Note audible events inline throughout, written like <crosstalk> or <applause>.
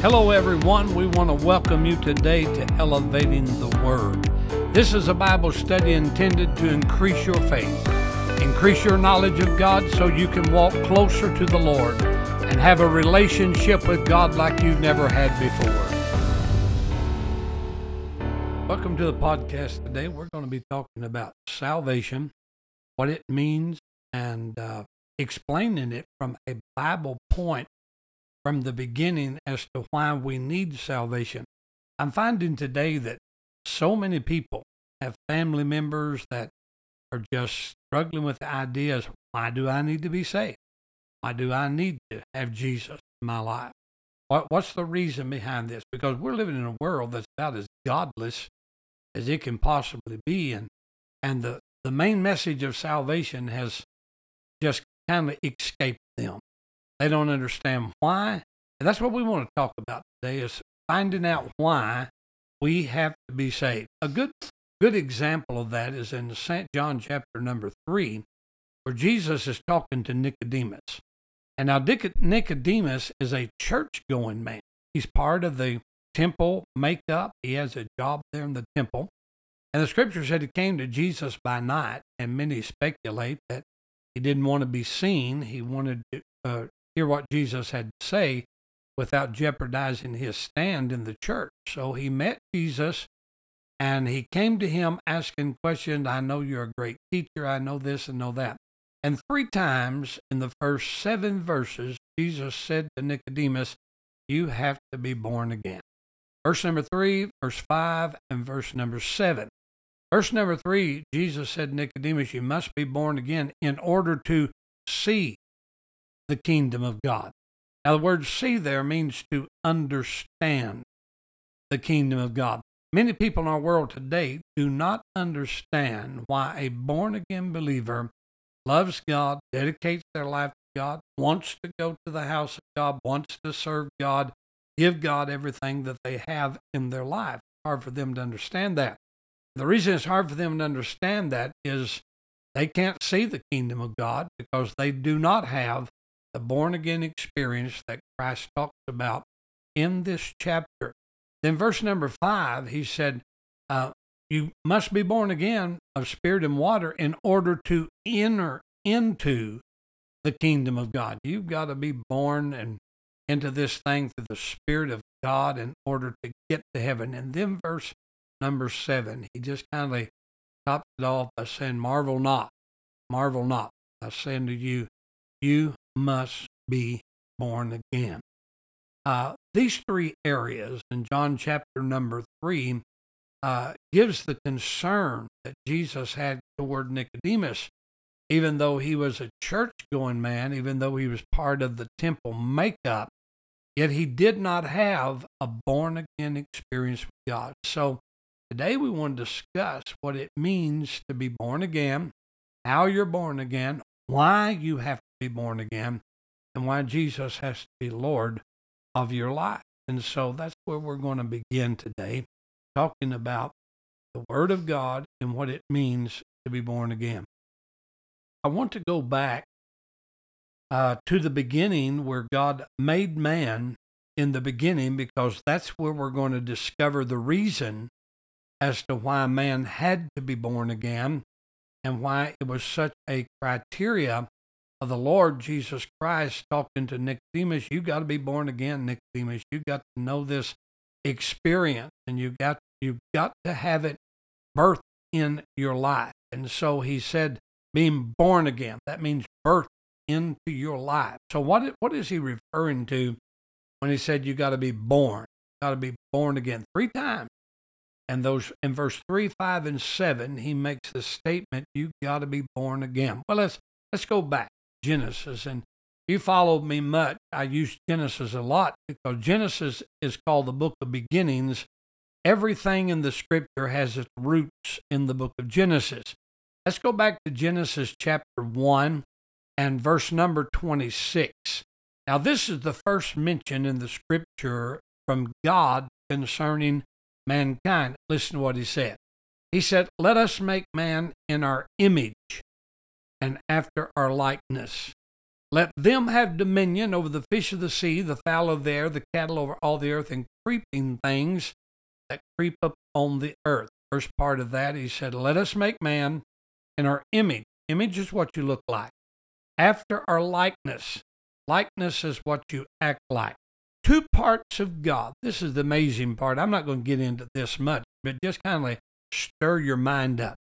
Hello, everyone. We want to welcome you today to Elevating the Word. This is a Bible study intended to increase your faith, increase your knowledge of God so you can walk closer to the Lord and have a relationship with God like you've never had before. Welcome to the podcast today. We're going to be talking about salvation, what it means, and uh, explaining it from a Bible point from the beginning as to why we need salvation. I'm finding today that so many people have family members that are just struggling with the ideas why do I need to be saved? Why do I need to have Jesus in my life? What, what's the reason behind this? Because we're living in a world that's about as godless as it can possibly be. And, and the, the main message of salvation has just kind of escaped them. They don't understand why. And that's what we want to talk about today is finding out why we have to be saved. A good good example of that is in St. John chapter number 3 where Jesus is talking to Nicodemus. And now Nicodemus is a church going man. He's part of the temple makeup. He has a job there in the temple. And the scripture said he came to Jesus by night, and many speculate that he didn't want to be seen. He wanted to uh, hear what Jesus had to say without jeopardizing his stand in the church. So he met Jesus and he came to him asking questions. I know you're a great teacher. I know this and know that. And three times in the first seven verses, Jesus said to Nicodemus, You have to be born again. Verse number three, verse five, and verse number seven. Verse number three, Jesus said, Nicodemus, you must be born again in order to see the kingdom of God. Now, the word see there means to understand the kingdom of God. Many people in our world today do not understand why a born again believer loves God, dedicates their life to God, wants to go to the house of God, wants to serve God, give God everything that they have in their life. It's hard for them to understand that. The reason it's hard for them to understand that is they can't see the kingdom of God because they do not have the born again experience that Christ talks about in this chapter. Then, verse number five, he said, uh, You must be born again of spirit and water in order to enter into the kingdom of God. You've got to be born and into this thing through the Spirit of God in order to get to heaven. And then, verse number seven, he just kind of tops it off by saying, Marvel not, marvel not. I say unto you, you must be born again. Uh, these three areas in John chapter number three uh, gives the concern that Jesus had toward Nicodemus, even though he was a church going man, even though he was part of the temple makeup, yet he did not have a born again experience with God. So today we want to discuss what it means to be born again, how you're born again, why you have be born again, and why Jesus has to be Lord of your life. And so that's where we're going to begin today, talking about the Word of God and what it means to be born again. I want to go back uh, to the beginning where God made man in the beginning because that's where we're going to discover the reason as to why man had to be born again and why it was such a criteria the Lord Jesus Christ talking to Nicodemus, you got to be born again, Nicodemus. You got to know this experience, and you got you got to have it birth in your life. And so he said, being born again. That means birth into your life. So what what is he referring to when he said you got to be born? Got to be born again three times. And those in verse three, five, and seven, he makes the statement, "You got to be born again." Well, let's let's go back. Genesis. And you followed me much. I use Genesis a lot because Genesis is called the book of beginnings. Everything in the scripture has its roots in the book of Genesis. Let's go back to Genesis chapter 1 and verse number 26. Now, this is the first mention in the scripture from God concerning mankind. Listen to what he said. He said, Let us make man in our image and after our likeness. Let them have dominion over the fish of the sea, the fowl of the air, the cattle over all the earth, and creeping things that creep up on the earth. First part of that, he said, Let us make man in our image. Image is what you look like. After our likeness. Likeness is what you act like. Two parts of God. This is the amazing part. I'm not going to get into this much, but just kind of stir your mind up.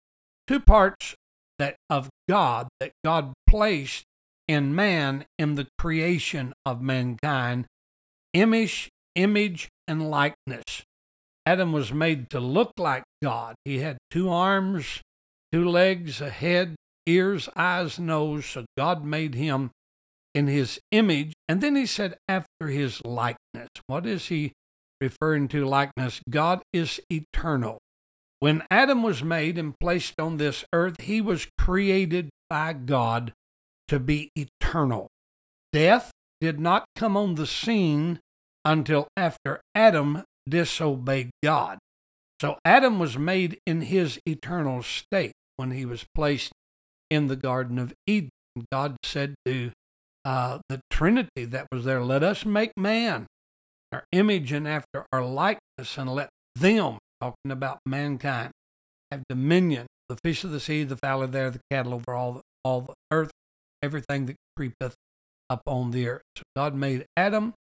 Two parts that of God that God placed in man in the creation of mankind image image and likeness. Adam was made to look like god. He had two arms two legs a head ears eyes nose. So god made him in his image. And then he said after his likeness. What is he referring to likeness? God is eternal when Adam was made and placed on this earth, he was created by God to be eternal. Death did not come on the scene until after Adam disobeyed God. So Adam was made in his eternal state when he was placed in the Garden of Eden. God said to uh, the Trinity that was there, Let us make man, our image and after our likeness, and let them talking about mankind, have dominion, the fish of the sea, the fowl of the air, the cattle over all the, all the earth, everything that creepeth upon the earth. So God made Adam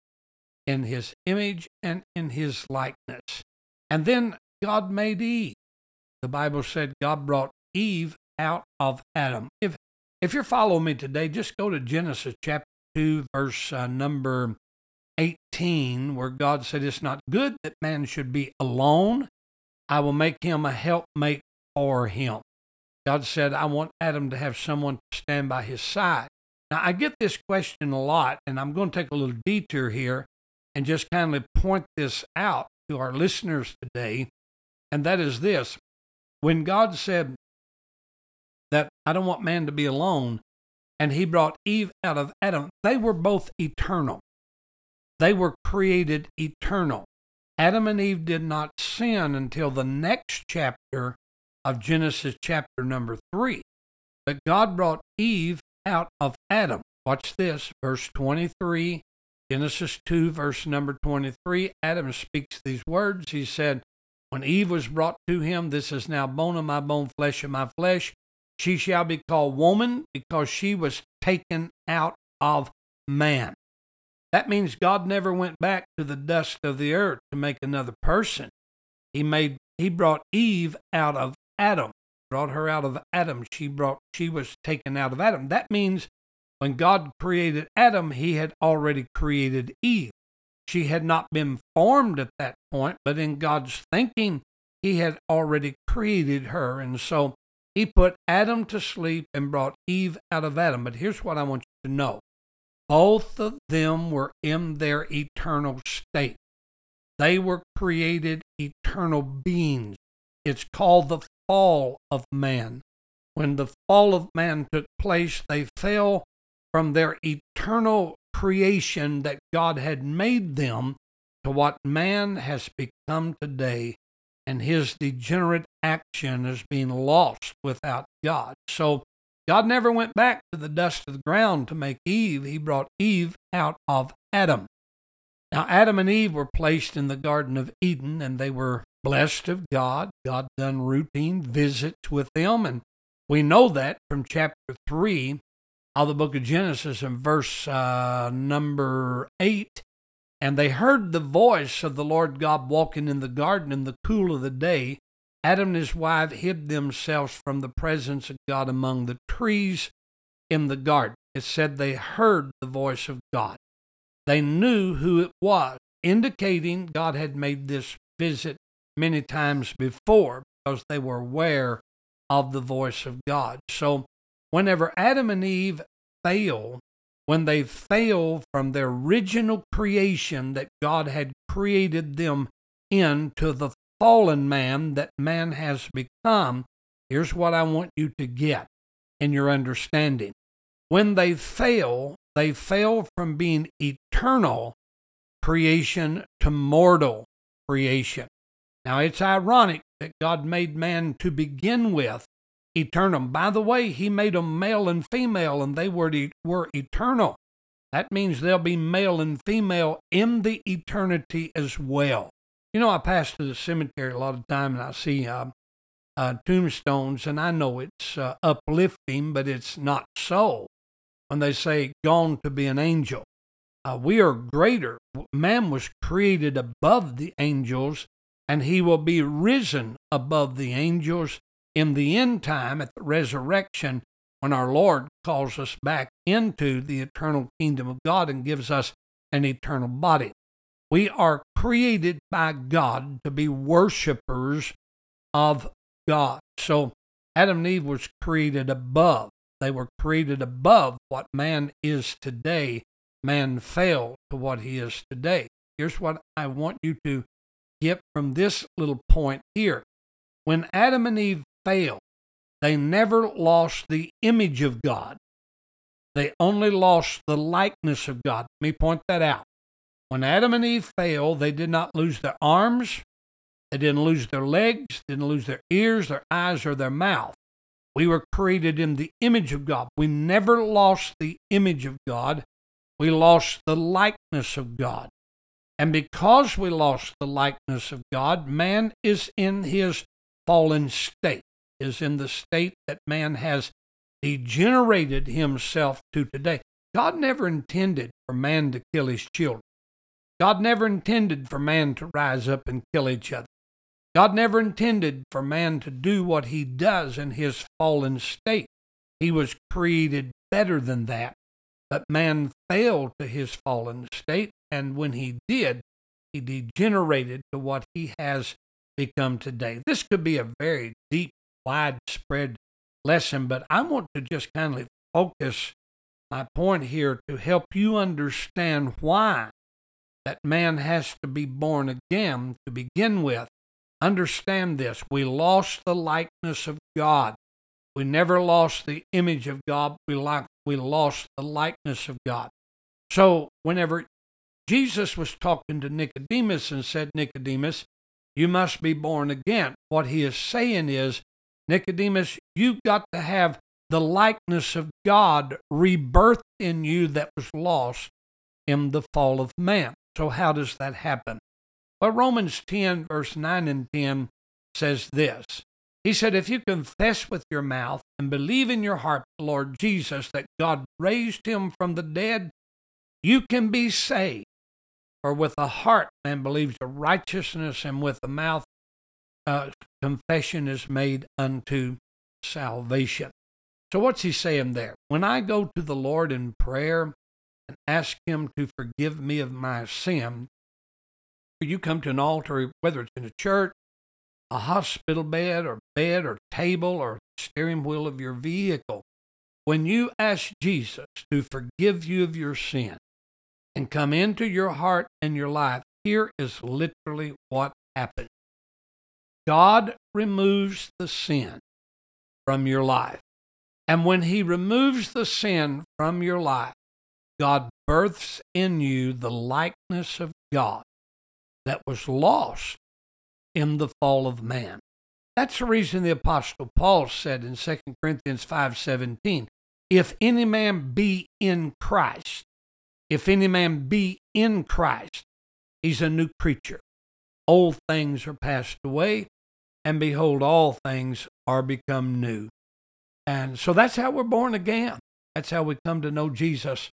in his image and in his likeness. And then God made Eve. The Bible said God brought Eve out of Adam. If if you're following me today, just go to Genesis chapter 2, verse uh, number 18, where God said, It's not good that man should be alone. I will make him a helpmate for him. God said, I want Adam to have someone to stand by his side. Now, I get this question a lot, and I'm going to take a little detour here and just kindly point this out to our listeners today. And that is this when God said that I don't want man to be alone, and he brought Eve out of Adam, they were both eternal. They were created eternal. Adam and Eve did not sin until the next chapter of Genesis, chapter number three. But God brought Eve out of Adam. Watch this, verse 23, Genesis 2, verse number 23. Adam speaks these words. He said, When Eve was brought to him, this is now bone of my bone, flesh of my flesh. She shall be called woman because she was taken out of man. That means God never went back to the dust of the earth to make another person. He made he brought Eve out of Adam, brought her out of Adam. She brought she was taken out of Adam. That means when God created Adam, he had already created Eve. She had not been formed at that point, but in God's thinking, he had already created her. And so he put Adam to sleep and brought Eve out of Adam. But here's what I want you to know both of them were in their eternal state. They were created eternal beings. It's called the fall of man. When the fall of man took place, they fell from their eternal creation that God had made them to what man has become today, and his degenerate action is being lost without God. So God never went back to the dust of the ground to make Eve. He brought Eve out of Adam. Now, Adam and Eve were placed in the Garden of Eden and they were blessed of God. God done routine visits with them. And we know that from chapter 3 of the book of Genesis and verse uh, number 8. And they heard the voice of the Lord God walking in the garden in the cool of the day. Adam and his wife hid themselves from the presence of God among the trees in the garden. It said they heard the voice of God. They knew who it was, indicating God had made this visit many times before because they were aware of the voice of God. So, whenever Adam and Eve fail, when they fail from their original creation that God had created them into the fallen man that man has become, here's what I want you to get in your understanding. When they fail, they fail from being eternal creation to mortal creation. Now, it's ironic that God made man to begin with eternal. By the way, He made them male and female, and they were, were eternal. That means they'll be male and female in the eternity as well. You know, I pass through the cemetery a lot of time and I see uh, uh, tombstones, and I know it's uh, uplifting, but it's not so. When they say gone to be an angel, uh, we are greater. Man was created above the angels, and he will be risen above the angels in the end time at the resurrection when our Lord calls us back into the eternal kingdom of God and gives us an eternal body. We are created by God to be worshipers of God. So Adam and Eve was created above. They were created above what man is today. Man fell to what he is today. Here's what I want you to get from this little point here. When Adam and Eve failed, they never lost the image of God. They only lost the likeness of God. Let me point that out. When Adam and Eve failed, they did not lose their arms, they didn't lose their legs, didn't lose their ears, their eyes, or their mouth. We were created in the image of God. We never lost the image of God. We lost the likeness of God. And because we lost the likeness of God, man is in his fallen state is in the state that man has degenerated himself to today. God never intended for man to kill his children. God never intended for man to rise up and kill each other. God never intended for man to do what he does in his fallen state. He was created better than that. But man fell to his fallen state, and when he did, he degenerated to what he has become today. This could be a very deep widespread lesson, but I want to just kindly focus my point here to help you understand why that man has to be born again to begin with. Understand this we lost the likeness of God. We never lost the image of God. We, like, we lost the likeness of God. So, whenever Jesus was talking to Nicodemus and said, Nicodemus, you must be born again, what he is saying is Nicodemus, you've got to have the likeness of God rebirthed in you that was lost in the fall of man. So, how does that happen? Well, Romans 10, verse 9 and 10 says this He said, If you confess with your mouth and believe in your heart Lord Jesus that God raised him from the dead, you can be saved. For with the heart man believes to righteousness, and with the mouth uh, confession is made unto salvation. So, what's he saying there? When I go to the Lord in prayer and ask him to forgive me of my sin, you come to an altar, whether it's in a church, a hospital bed, or bed, or table, or steering wheel of your vehicle, when you ask Jesus to forgive you of your sin and come into your heart and your life, here is literally what happens. God removes the sin from your life. And when He removes the sin from your life, God births in you the likeness of God that was lost in the fall of man. That's the reason the apostle Paul said in 2 Corinthians 5:17, if any man be in Christ, if any man be in Christ, he's a new creature. Old things are passed away, and behold, all things are become new. And so that's how we're born again. That's how we come to know Jesus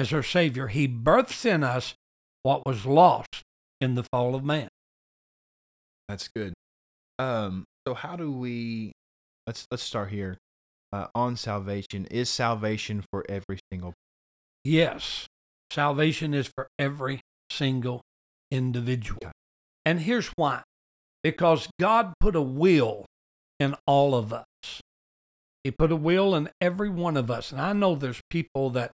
as our Savior. He births in us what was lost in the fall of man. That's good. Um, so how do we let's let's start here. Uh, on salvation. Is salvation for every single Yes. Salvation is for every single individual. And here's why because God put a will in all of us. He put a will in every one of us. And I know there's people that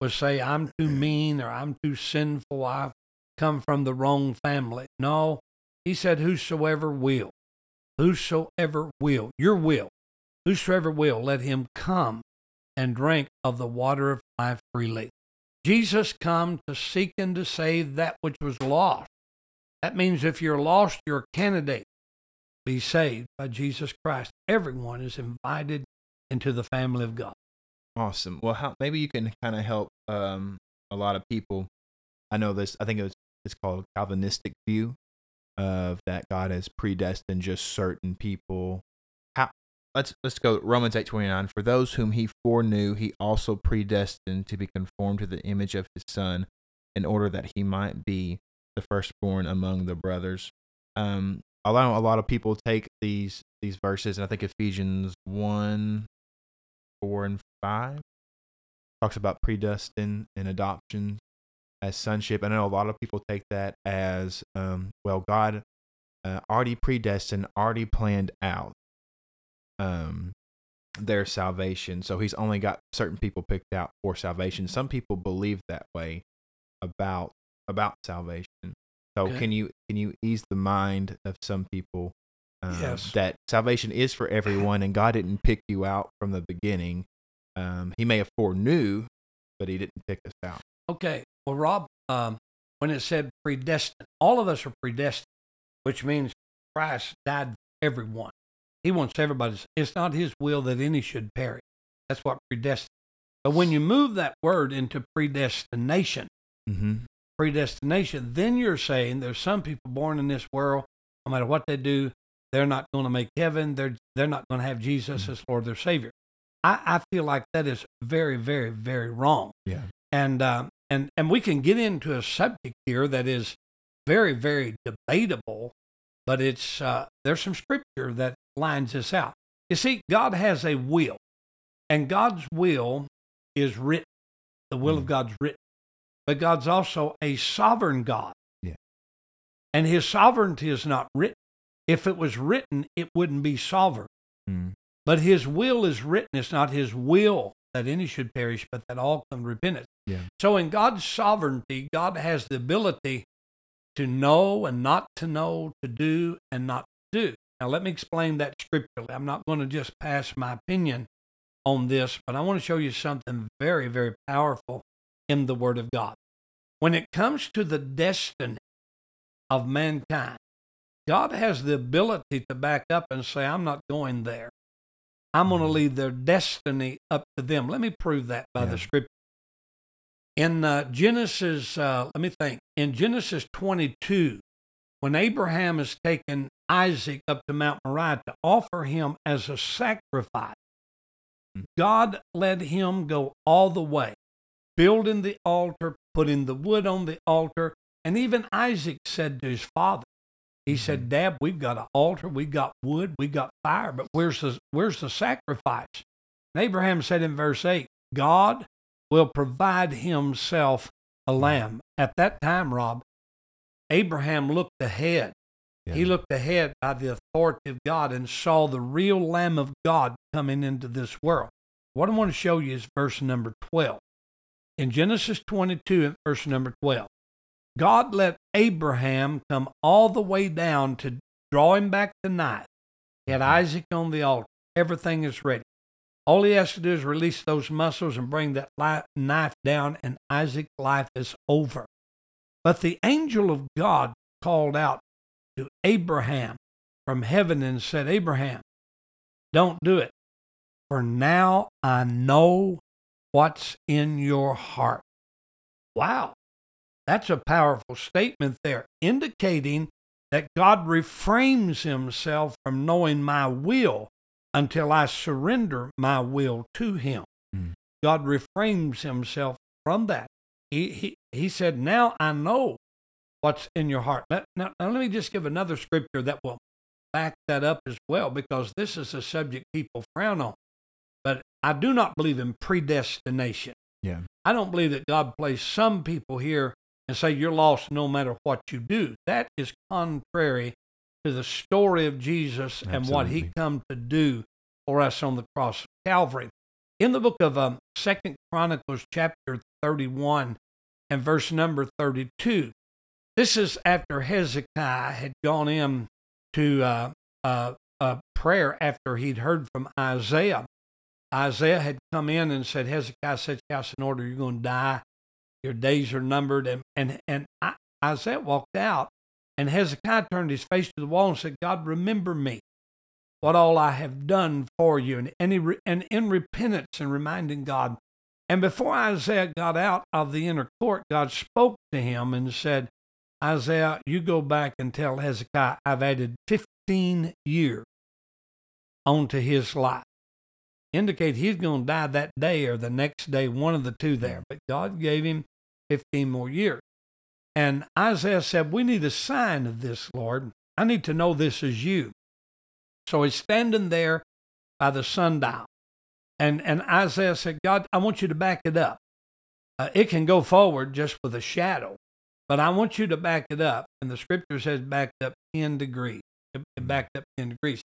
would say, I'm too mean or I'm too sinful. I come from the wrong family. No, he said, Whosoever will, whosoever will, your will, whosoever will, let him come and drink of the water of life freely. Jesus come to seek and to save that which was lost. That means if you're lost, you're a candidate. Be saved by Jesus Christ. Everyone is invited into the family of God. Awesome. Well, how maybe you can kind of help um, a lot of people, I know this. I think it was it's called Calvinistic view of that God has predestined just certain people. How let's let's go Romans eight twenty nine. For those whom he foreknew, he also predestined to be conformed to the image of his Son, in order that he might be the firstborn among the brothers. Um, a lot a lot of people take these these verses, and I think Ephesians one, four and five talks about predestined and adoption as sonship. I know a lot of people take that as um, well. God uh, already predestined, already planned out um, their salvation, so He's only got certain people picked out for salvation. Some people believe that way about about salvation. So Okay. can you can you ease the mind of some people um, Yes. that salvation is for everyone, and God didn't pick you out from the beginning. Um, he may have foreknew, but He didn't pick us out. Okay. Well, Rob, um, when it said predestined, all of us are predestined, which means Christ died for everyone. He wants everybody. It's not His will that any should perish. That's what predestined. But when you move that word into predestination, Mm-hmm. predestination, then you're saying there's some people born in this world, no matter what they do, they're not going to make heaven. They're they're not going to have Jesus as Lord their Savior. I, I feel like that is very, very, very wrong. Yeah. And um, and and we can get into a subject here that is very, very debatable, but it's uh, there's some scripture that lines this out. You see, God has a will, and God's will is written. The will of Mm. God's written, but God's also a sovereign God. Yeah. And His sovereignty is not written. If it was written, it wouldn't be sovereign. Mm. But His will is written. It's not His will that any should perish, but that all come to repentance. Yeah. So in God's sovereignty, God has the ability to know and not to know, to do and not to do. Now, let me explain that scripturally. I'm not going to just pass my opinion on this, but I want to show you something very, very powerful in the Word of God. When it comes to the destiny of mankind, God has the ability to back up and say, I'm not going there. I'm going to leave their destiny up to them. Let me prove that by Yeah. the scripture. In uh, Genesis, uh, let me think, in Genesis 22, when Abraham has taken Isaac up to Mount Moriah to offer him as a sacrifice, Mhm. God let him go all the way, building the altar, putting the wood on the altar, and even Isaac said to his father, he mm-hmm. said, Dad, we've got an altar, we've got wood, we've got fire, but where's the, where's the sacrifice? And Abraham said in verse 8, God will provide himself a mm-hmm. lamb. At that time, Rob, Abraham looked ahead. Yeah. He looked ahead by the authority of God and saw the real Lamb of God coming into this world. What I want to show you is verse number 12. In Genesis 22, and verse number 12, God let Abraham come all the way down to draw him back the knife. He had Isaac on the altar. Everything is ready. All he has to do is release those muscles and bring that knife down, and Isaac's life is over. But the angel of God called out to Abraham from heaven and said, Abraham, don't do it, for now I know what's in your heart. Wow, that's a powerful statement there, indicating that God refrains himself from knowing my will until I surrender my will to him. Mm. God refrains himself from that. He, he, he said, Now I know what's in your heart. Let, now, now, let me just give another scripture that will back that up as well, because this is a subject people frown on. But I do not believe in predestination. Yeah. I don't believe that God placed some people here and say you're lost no matter what you do. That is contrary to the story of Jesus and what he Absolutely. come to do for us on the cross of Calvary. In the book of um, Second Chronicles, chapter 31 and verse number 32, this is after Hezekiah had gone in to uh, uh, uh, prayer after he'd heard from Isaiah. Isaiah had come in and said, Hezekiah, set your house in order. You're going to die. Your days are numbered. And, and, and I, Isaiah walked out, and Hezekiah turned his face to the wall and said, God, remember me, what all I have done for you. And, and, he, and in repentance and reminding God And before Isaiah got out of the inner court, God spoke to him and said, Isaiah, you go back and tell Hezekiah, I've added 15 years onto his life. Indicate he's going to die that day or the next day, one of the two there. But God gave him 15 more years. And Isaiah said, We need a sign of this, Lord. I need to know this is you. So he's standing there by the sundial. And, and Isaiah said, God, I want you to back it up. Uh, it can go forward just with a shadow, but I want you to back it up. And the scripture says backed up 10 degrees. It backed up 10 degrees.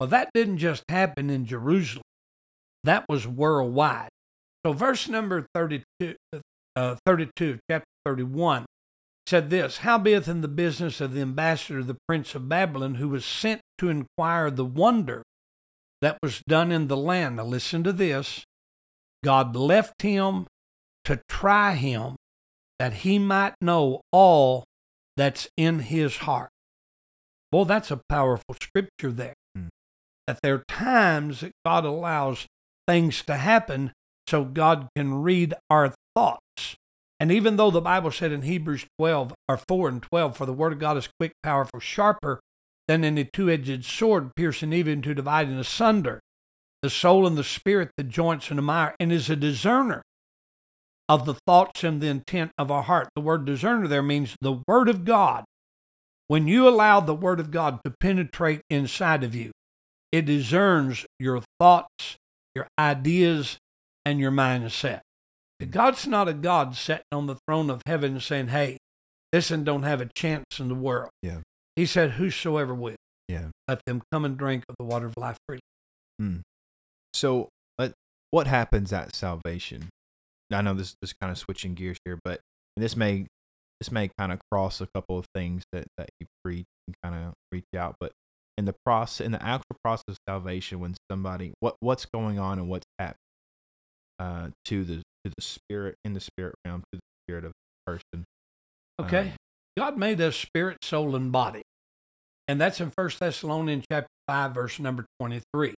Well, that didn't just happen in Jerusalem, that was worldwide. So, verse number 32, uh, 32 chapter 31, said this Howbeit in the business of the ambassador, the prince of Babylon, who was sent to inquire the wonder that was done in the land. Now, listen to this God left him to try him that he might know all that's in his heart. Boy, that's a powerful scripture there. Hmm. That there are times that God allows things to happen so God can read our thoughts. And even though the Bible said in Hebrews 12 or 4 and 12, for the word of God is quick, powerful, sharper than any two edged sword, piercing even to dividing asunder the soul and the spirit, the joints and the mire, and is a discerner of the thoughts and the intent of our heart. The word discerner there means the word of God. When you allow the word of God to penetrate inside of you, it discerns your thoughts, your ideas, and your mindset. God's not a God sitting on the throne of heaven saying, hey, this one don't have a chance in the world. Yeah. He said, whosoever will. Yeah. Let them come and drink of the water of life freely. Hmm. So, uh, what happens at salvation? I know this is kind of switching gears here, but this may this may kind of cross a couple of things that that you preach and kind of reach out. But in the process, in the actual process of salvation, when somebody what what's going on and what's happening uh, to the to the spirit in the spirit realm to the spirit of the person. Okay, um, God made us spirit, soul, and body, and that's in First Thessalonians chapter five, verse number twenty-three.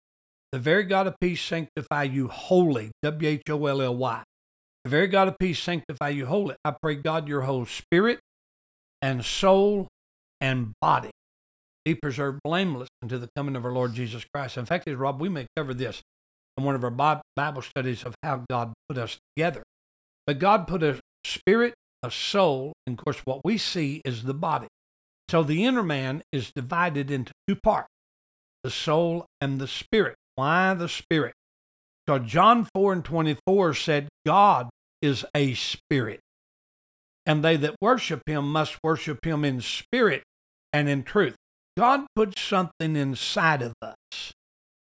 The very God of peace sanctify you wholly. W H O L L Y. The very God of peace sanctify you wholly. I pray God your whole spirit and soul and body be preserved blameless until the coming of our Lord Jesus Christ. In fact, Rob, we may cover this in one of our Bible studies of how God put us together. But God put a spirit, a soul, and of course, what we see is the body. So the inner man is divided into two parts the soul and the spirit. Why the spirit? So John 4 and 24 said, God is a spirit, and they that worship him must worship him in spirit and in truth. God put something inside of us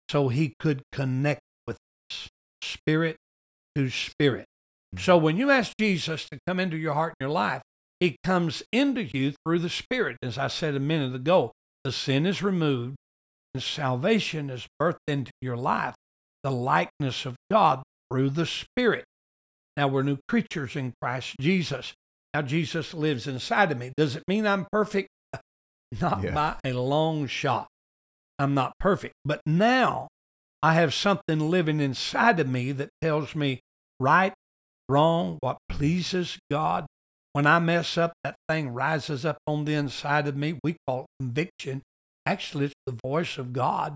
so he could connect with us, spirit to spirit. Mm-hmm. So when you ask Jesus to come into your heart and your life, he comes into you through the Spirit. As I said a minute ago, the sin is removed and salvation is birthed into your life, the likeness of God through the Spirit. Now we're new creatures in Christ Jesus. Now Jesus lives inside of me. Does it mean I'm perfect? Not yeah. by a long shot. I'm not perfect. But now I have something living inside of me that tells me right, wrong, what pleases God. When I mess up, that thing rises up on the inside of me. We call it conviction. Actually, it's the voice of God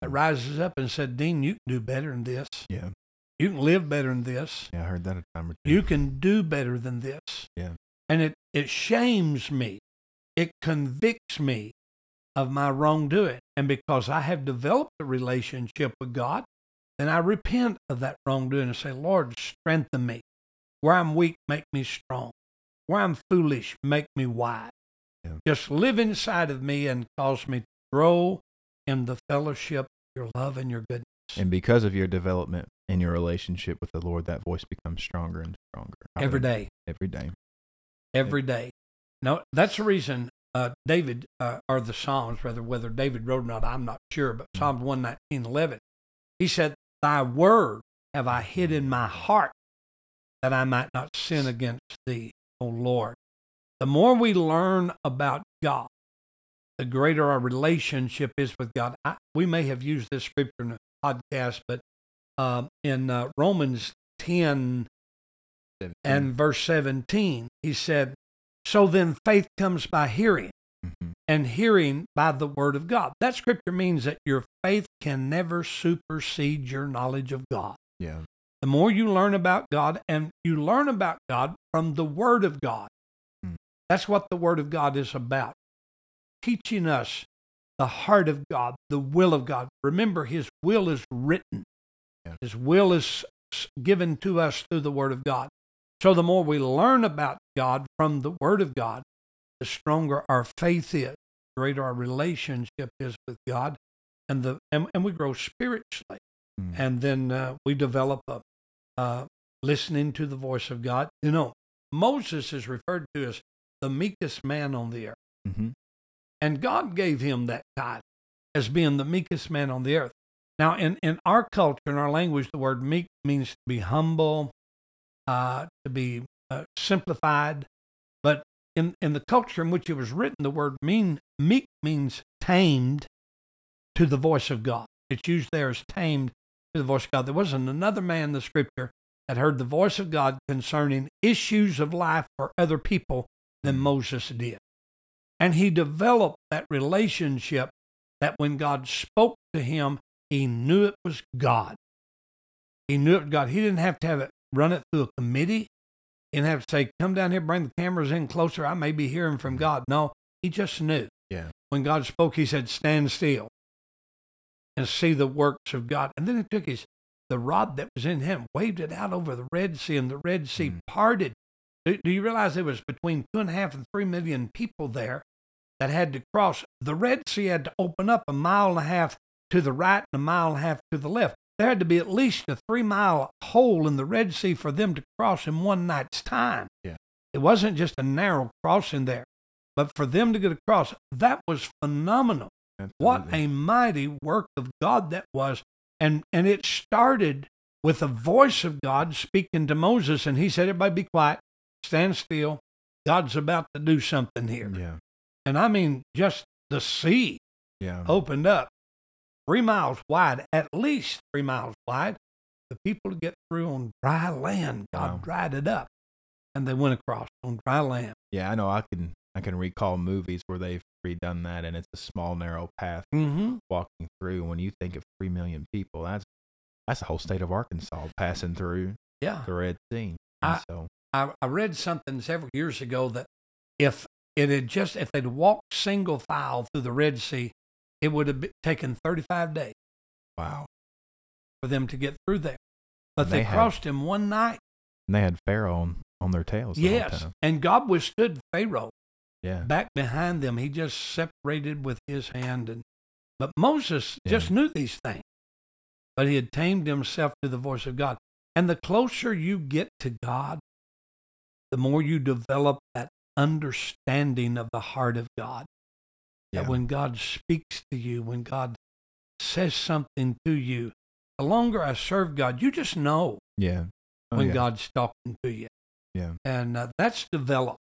that rises up and said, Dean, you can do better than this. Yeah. You can live better than this. Yeah, I heard that a time or two. You can do better than this. Yeah. And it, it shames me. It convicts me of my wrongdoing. And because I have developed a relationship with God, then I repent of that wrongdoing and say, Lord, strengthen me. Where I'm weak, make me strong. Where I'm foolish, make me wise. Yeah. Just live inside of me and cause me to grow in the fellowship, your love, and your goodness. And because of your development in your relationship with the Lord, that voice becomes stronger and stronger. Every day. Every day. Every day. No, that's the reason uh, David, uh, or the Psalms, rather, whether David wrote or not, I'm not sure, but mm-hmm. Psalms 119, 11, he said, Thy word have I hid in my heart that I might not sin against thee, O Lord. The more we learn about God, the greater our relationship is with God. I, we may have used this scripture in a podcast, but uh, in uh, Romans 10 17. and verse 17. He said, So then faith comes by hearing, Mhm. and hearing by the word of God. That scripture means that your faith can never supersede your knowledge of God. yeah, The more you learn about God, and you learn about God from the word of God. Hmm. That's what the word of God is about. Teaching us the heart of God, the will of God. Remember, his will is written. Yeah. His will is given to us through the word of God. So the more we learn about God from the word of God, the stronger our faith is, the greater our relationship is with God, and the and, and we grow spiritually. Mm. And then uh, we develop a uh, listening to the voice of God. You know, Moses is referred to as the meekest man on the earth. mm-hmm. And God gave him that title as being the meekest man on the earth. Now, in, in our culture, in our language, the word meek means to be humble, uh, to be uh, simplified. But in, in the culture in which it was written, the word mean, meek means tamed to the voice of God. It's used there as tamed to the voice of God. There wasn't another man in the scripture that heard the voice of God concerning issues of life for other people than Moses did. And he developed that relationship that when God spoke to him, he knew it was God. He knew it was God. He didn't have to have it run it through a committee. and have to say, come down here, bring the cameras in closer. I may be hearing from God. No, he just knew. Yeah. When God spoke, he said, stand still and see the works of God. And then he took his the rod that was in him, waved it out over the Red Sea, and the Red Sea Mm. parted. Do, do you realize there was between two and a half and three million people there that had to cross? The Red Sea had to open up a mile and a half to the right and a mile and a half to the left. There had to be at least a three mile hole in the Red Sea for them to cross in one night's time. Yeah. It wasn't just a narrow crossing there, but for them to get across, that was phenomenal. What a mighty work of God that was. And and it started with the voice of God speaking to Moses, and he said, Everybody be quiet, stand still. God's about to do something here. yeah, And I mean, just the sea yeah, opened up three miles wide, at least three miles wide. The people to get through on dry land, God Wow. dried it up, and they went across on dry land. yeah. I know. I can I can recall movies where they've redone that, and it's a small narrow path Mm-hmm. walking through. When you think of three million people, that's that's the whole state of Arkansas passing through Yeah. the Red Sea. I- so I, I read something several years ago that if it had just if they'd walked single file through the Red Sea, it would have taken 35 days wow, for them to get through there. But they, they had- crossed in one night. and they had Pharaoh on, on their tails. Yes, and God withstood Pharaoh yeah, back behind them. He just separated with his hand, and but Moses Yeah. just knew these things. But he had tamed himself to the voice of God. And the closer you get to God, the more you develop that understanding of the heart of God. That when God speaks to you, when God says something to you, the longer I serve God, you just know yeah. Oh, when yeah. God's talking to you. Yeah. And uh, that's developed.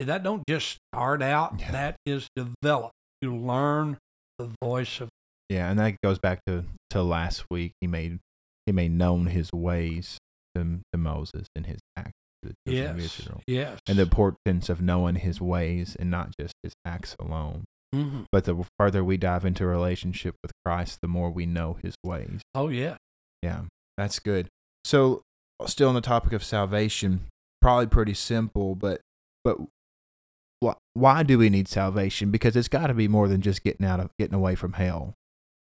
That don't just start out, Yeah. that is developed. You learn the voice of Yeah, and that goes back to, to last week. He made he made known his ways to, to Moses and his acts to the children of yes, yes. And the importance of knowing his ways and not just his acts alone. Mhm. But the further we dive into a relationship with Christ, the more we know his ways. Oh yeah. Yeah, that's good. So, still on the topic of salvation, probably pretty simple, but but wh- why do we need salvation? Because it's got to be more than just getting out of getting away from hell.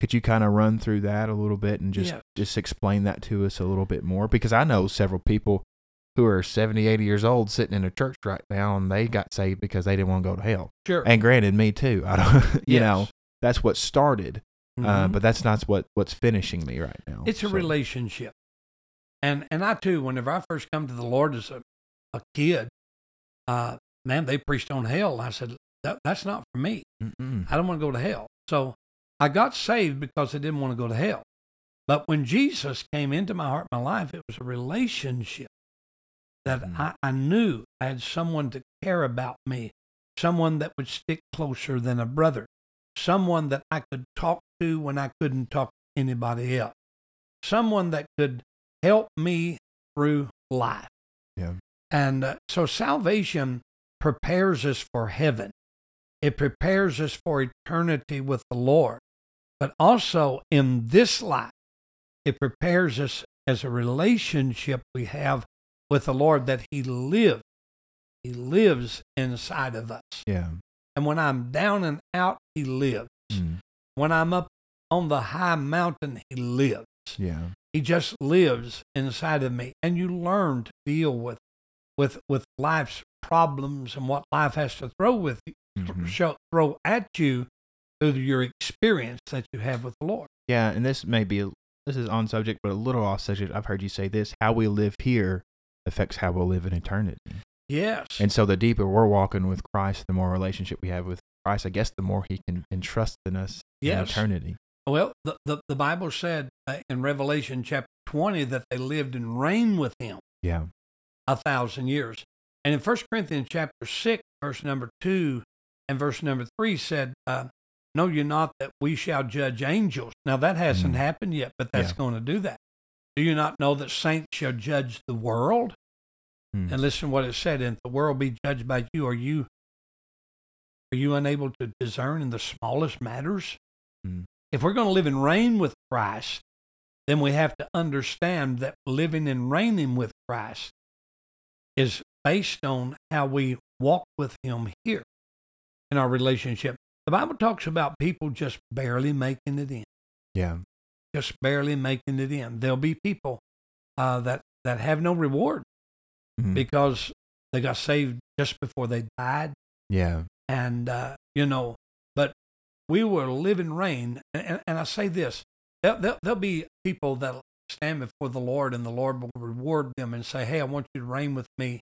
Could you kind of run through that a little bit and just Yes. just explain that to us a little bit more? Because I know several people who are 70, 80 years old sitting in a church right now and they got saved because they didn't want to go to hell. Sure. And granted, me too. <laughs> I don't, you Yes. know, that's what started, uh, Mhm. but that's not what what's finishing me right now. it's a So- relationship. And and I too, whenever I first come to the Lord as a, a kid, uh, man, they preached on hell. I said, that, that's not for me. Mm-mm. I don't want to go to hell. So I got saved because I didn't want to go to hell. But when Jesus came into my heart, my life, it was a relationship that Mhm. I, I knew I had someone to care about me, someone that would stick closer than a brother, someone that I could talk to when I couldn't talk to anybody else, someone that could help me through life. Yeah. And uh, so salvation prepares us for heaven. It prepares us for eternity with the Lord. But also in this life, it prepares us as a relationship we have with the Lord that He lives. He lives inside of us. Yeah. And when I'm down and out, He lives. Mm. When I'm up on the high mountain, He lives. Yeah. He just lives inside of me. And you learn to deal with with with life's problems and what life has to throw with you, Mhm. show, throw at you through your experience that you have with the Lord. Yeah, and this may be a, this is on subject, but a little off subject. I've heard you say this: how we live here affects how we'll live in eternity. Yes. And so, the deeper we're walking with Christ, the more relationship we have with Christ, I guess, the more He can entrust in us in eternity. Well, the, the, the Bible said uh, in Revelation chapter 20 that they lived and reigned with him Yeah, a thousand years. And in 1 Corinthians chapter 6, verse number 2 and verse number 3 said, uh, Know you not that we shall judge angels? Now, that hasn't Mm. happened yet, but that's Yeah. going to do that. Do you not know that saints shall judge the world? Mm. And listen what it said, and if the world be judged by you, are you are you unable to discern in the smallest matters? Mm. If we're going to live and reign with Christ, then we have to understand that living and reigning with Christ is based on how we walk with Him here in our relationship. The Bible talks about people just barely making it in, yeah, just barely making it in. There'll be people uh, that that have no reward Mhm. because they got saved just before they died, yeah, and uh, you know, but we will live and reign. And, and, and I say this: there, there, there'll be people that stand before the Lord, and the Lord will reward them and say, "Hey, I want you to reign with me."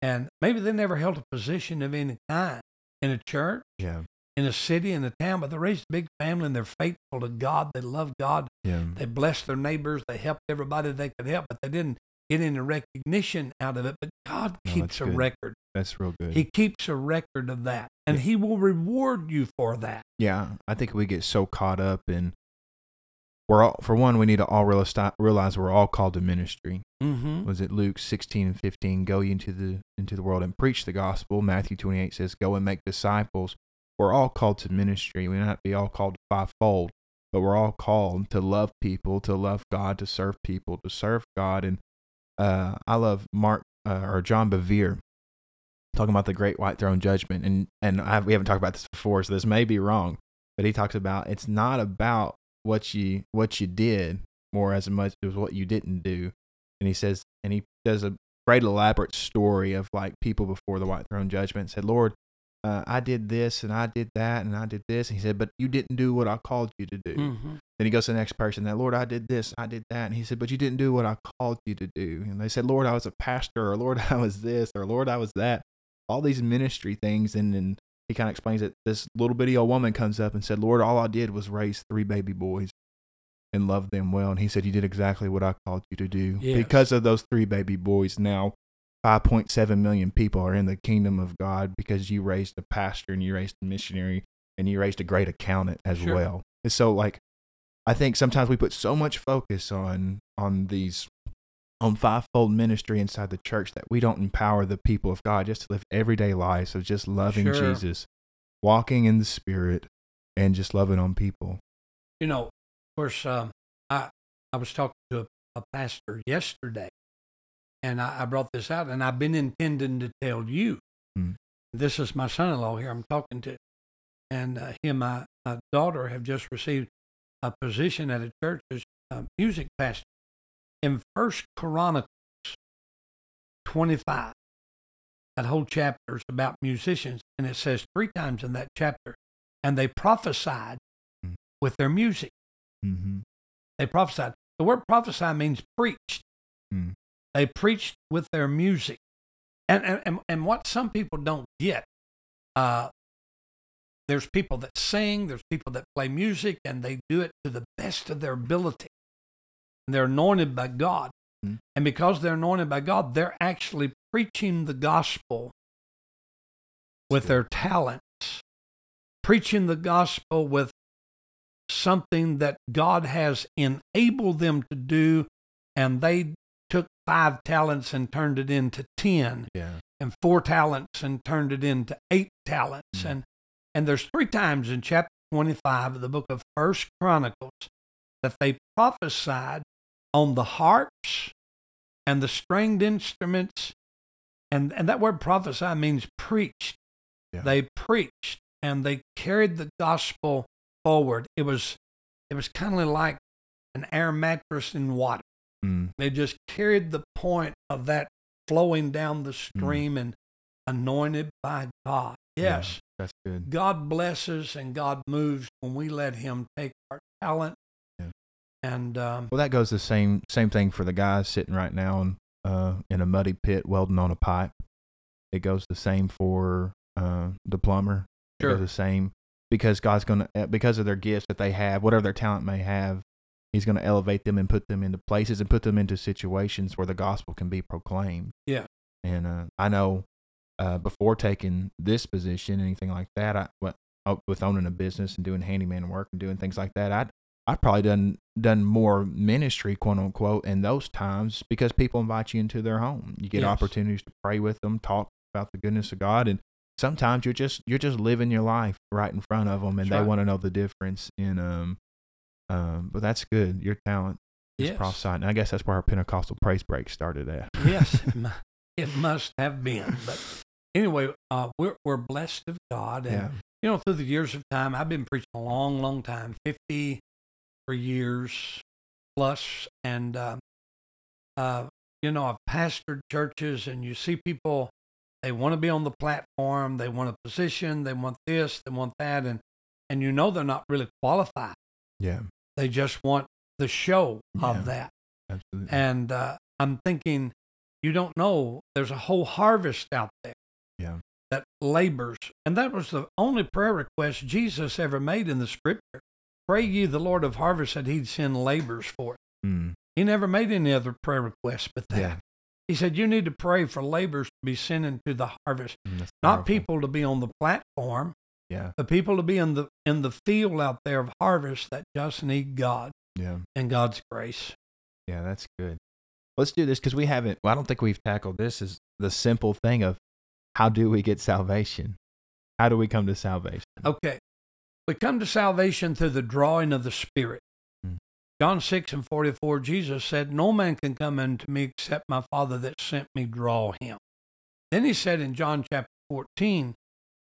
And maybe they never held a position of any kind in a church, yeah, in a city, in a town, but they raised a big family and they're faithful to God. They love God. yeah, They bless their neighbors. They helped everybody they could help, but they didn't get any recognition out of it. But God No, keeps a good. record. that's real good. He keeps a record of that, and Yeah. He will reward you for that. yeah, I think we get so caught up in. We're all, for one, we need to all realize, realize we're all called to ministry. Mm-hmm. was it Luke 16 and 15 go ye into the into the world and preach the gospel Matthew 28 says go and make disciples we're all called to ministry. We may not be all called to fivefold but we're all called to love people to love God to serve people to serve God. And uh, I love Mark uh, or John Bevere talking about the great white throne judgment. And and I, we haven't talked about this before so this may be wrong but he talks about it's not about what you what you did more as much as what you didn't do. And he says and he does a great elaborate story of like people before the white throne judgment said lord uh, i did this and i did that and i did this and he said but you didn't do what i called you to do. Mm-hmm. then he goes to the next person that lord i did this i did that and he said but you didn't do what i called you to do. And they said lord i was a pastor or lord <laughs> i was this or lord i was that. All these ministry things and then he kind of explains that this little bitty old woman comes up and said lord all i did was raise three baby boys and love them well and he said you did exactly what i called you to do. Yes. because of those three baby boys. Now 5.7 million people are in the kingdom of god because you raised a pastor and you raised a missionary and you raised a great accountant as Sure. well and so like i think sometimes we put so much focus on on these on fivefold ministry inside the church that we don't empower the people of god just to live everyday lives of just loving Sure. jesus walking in the spirit and just loving on people You know, of course, um, I I was talking to a, a pastor yesterday, and I, I brought this out, and I've been intending to tell you. Hmm. This is my son-in-law here. I'm talking to, and uh, he and my, my daughter have just received a position at a church as a music pastor. In First Chronicles 25, that whole chapter is about musicians, and it says three times in that chapter, and they prophesied Hmm. with their music. mm-hmm. They prophesied. The word prophesy means preached. Hmm. They preached with their music. And, and, and, what some people don't get, uh, there's people that sing, there's people that play music, and they do it to the best of their ability. And they're anointed by God. Hmm. And because they're anointed by God, they're actually preaching the gospel with their talents, preaching the gospel with something that God has enabled them to do, and they five talents and turned it into ten, Yeah. and four talents and turned it into eight talents. Mm. And and there's three times in chapter 25 of the book of First Chronicles that they prophesied on the harps and the stringed instruments. And, and that word prophesy means preached. Yeah. They preached and they carried the gospel forward. It was it was kind of like an air mattress in water. Mm. They just carried the point of that flowing down the stream and anointed by God. Yeah. Yes, That's good. God blesses and God moves when we let Him take our talent. Yeah. And um, Well, that goes the same same thing for the guys sitting right now in, uh, in a muddy pit welding on a pipe. It goes the same for uh, the plumber. It Sure. goes the same because God's gonna uh, because of their gifts that they have, whatever their talent may have, He's gonna elevate them and put them into places and put them into situations where the gospel can be proclaimed. Yeah. And uh, I know uh, before taking this position, anything like that, I uh, with owning a business and doing handyman work and doing things like that, I I've probably done done more ministry, quote unquote, in those times because people invite you into their home. You get Yes. opportunities to pray with them, talk about the goodness of God, and sometimes you're just you're just living your life right in front of them, and That's they right. want to know the difference in um um. But that's good. Your talent is yes, prophesying. And I guess that's where our Pentecostal praise break started at. yes, <laughs> it, it must have been. But anyway, uh, we're we're blessed of God, and Yeah. you know, through the years of time, I've been preaching a long, long time, 50 for years plus. And, uh, uh, you know, I've pastored churches and you see people, they want to be on the platform, they want a position, they want this, they want that. And, and you know, they're not really qualified. Yeah. They just want the show Yeah. of that. Absolutely. And uh, I'm thinking, you don't know, there's a whole harvest out there yeah. that labors. And that was the only prayer request Jesus ever made in the scripture. Pray ye the Lord of harvest that he'd send labors for it. Mm. He never made any other prayer requests but that. Yeah. He said, You need to pray for labors to be sent into the harvest, Mm, not people to be on the platform, Yeah. but people to be in the in the field out there of harvest that just need God Yeah. and God's grace. Yeah, that's good. Let's do this because we haven't. Well, I don't think we've tackled this. Is the simple thing of how do we get salvation? How do we come to salvation? Okay. We come to salvation through the drawing of the Spirit. Hmm. John 6 and 44, Jesus said, No man can come unto me except my Father that sent me draw him. Then he said in John chapter 14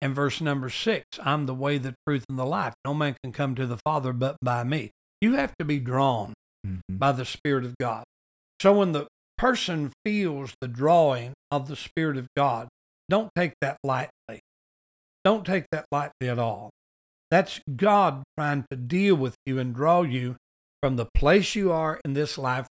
and verse number 6, I'm the way, the truth, and the life. No man can come to the Father but by me. You have to be drawn Mhm. by the Spirit of God. So when the person feels the drawing of the Spirit of God, don't take that lightly. Don't take that lightly at all. That's God trying to deal with you and draw you from the place you are in this life,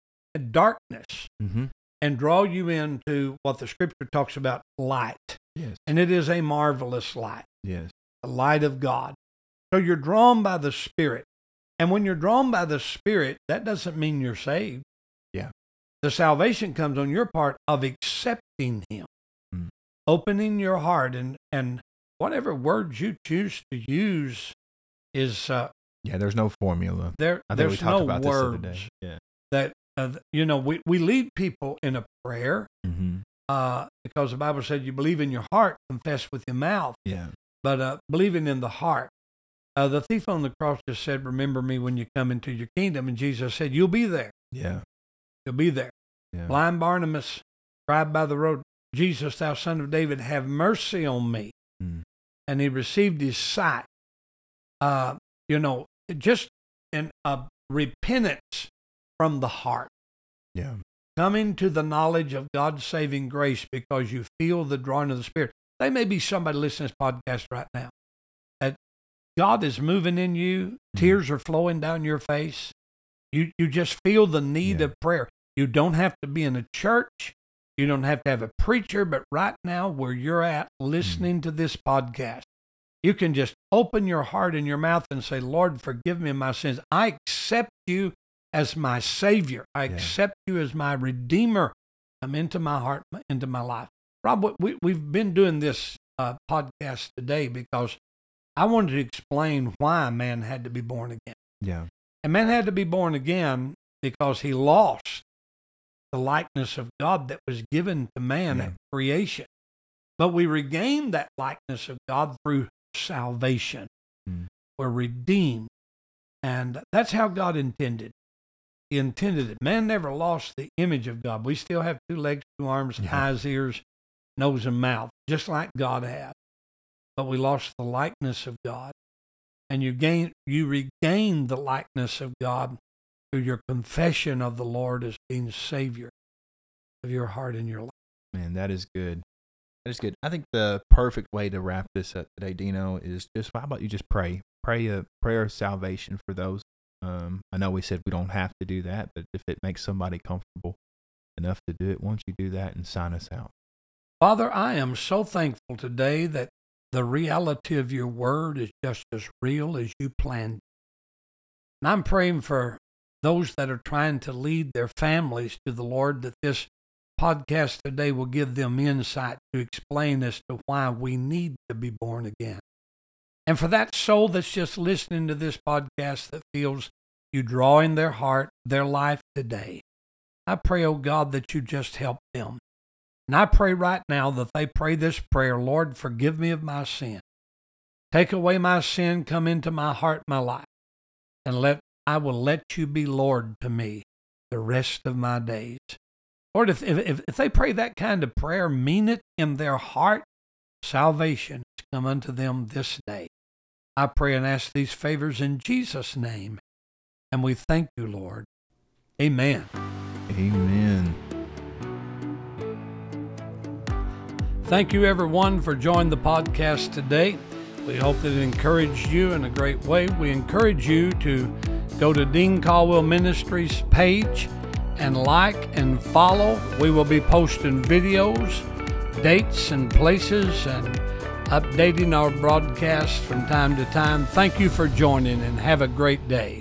darkness, Mhm. and draw you into what the scripture talks about light. Yes. And it is a marvelous light Yes. the light of God. So you're drawn by the Spirit. And when you're drawn by the Spirit, that doesn't mean you're saved. Yeah. The salvation comes on your part of accepting Him, Mm. opening your heart, and, and whatever words you choose to use is uh, Yeah. There's no formula. there. I think we There's no about this the other words. Yeah. that uh, you know. We we lead people in a prayer Mm-hmm. uh, because the Bible said you believe in your heart, confess with your mouth. Yeah. but uh, believing in the heart. Uh, the thief on the cross just said, Remember me when you come into your kingdom. And Jesus said, You'll be there. Yeah. You'll be there. Yeah. Blind Barnabas cried by the road, Jesus, thou son of David, have mercy on me. Mm. And he received his sight. Uh, you know, just in a repentance from the heart, Yeah. Coming to the knowledge of God's saving grace because you feel the drawing of the Spirit. They may be somebody listening to this podcast right now that God is moving in you, mm-hmm. tears are flowing down your face. You you just feel the need Yeah. of prayer. You don't have to be in a church. You don't have to have a preacher, but right now where you're at mm-hmm. listening to this podcast, you can just open your heart and your mouth and say, Lord, forgive me my sins. I accept you as my Savior. I Yeah. accept you as my Redeemer. Come into my heart, into my life. Rob, we, we've been doing this uh, podcast today because I wanted to explain why man had to be born again. Yeah. And man had to be born again because he lost the likeness of God that was given to man Yeah. at creation. But we regain that likeness of God through salvation. Mm. We're redeemed. And that's how God intended. He intended it. Man never lost the image of God. We still have two legs, two arms, Yeah. eyes, ears, nose, and mouth, just like God had. But we lost the likeness of God. And you gain you regain the likeness of God through your confession of the Lord as being Savior of your heart and your life. Man, that is good. That is good. I think the perfect way to wrap this up today, Dino, is just how about you just pray, pray a prayer of salvation for those. Um, I know we said we don't have to do that, but if it makes somebody comfortable enough to do it, why don't you do that and sign us out? Father, I am so thankful today that the reality of your word is just as real as you planned. And I'm praying for those that are trying to lead their families to the Lord that this podcast today will give them insight to explain as to why we need to be born again. And for that soul that's just listening to this podcast that feels you drawing their heart, their life today, I pray, oh God, that you just help them. And I pray right now that they pray this prayer Lord, forgive me of my sin. Take away my sin, come into my heart, my life, and let I will let you be Lord to me the rest of my days. Lord, if, if, if they pray that kind of prayer, mean it in their heart, salvation has come unto them this day. I pray and ask these favors in Jesus' name. And we thank you, Lord. Amen. Amen. Thank you, everyone, for joining the podcast today. We hope that it encouraged you in a great way. We encourage you to go to Dean Caldwell Ministries page and like and follow. We will be posting videos, dates, and places and updating our broadcasts from time to time. Thank you for joining and have a great day.